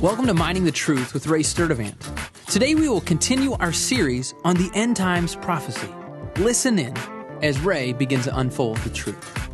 Welcome to Mining the Truth with Ray Sturdivant. Today we will continue our series on the end times prophecy. Listen in as Ray begins to unfold the truth.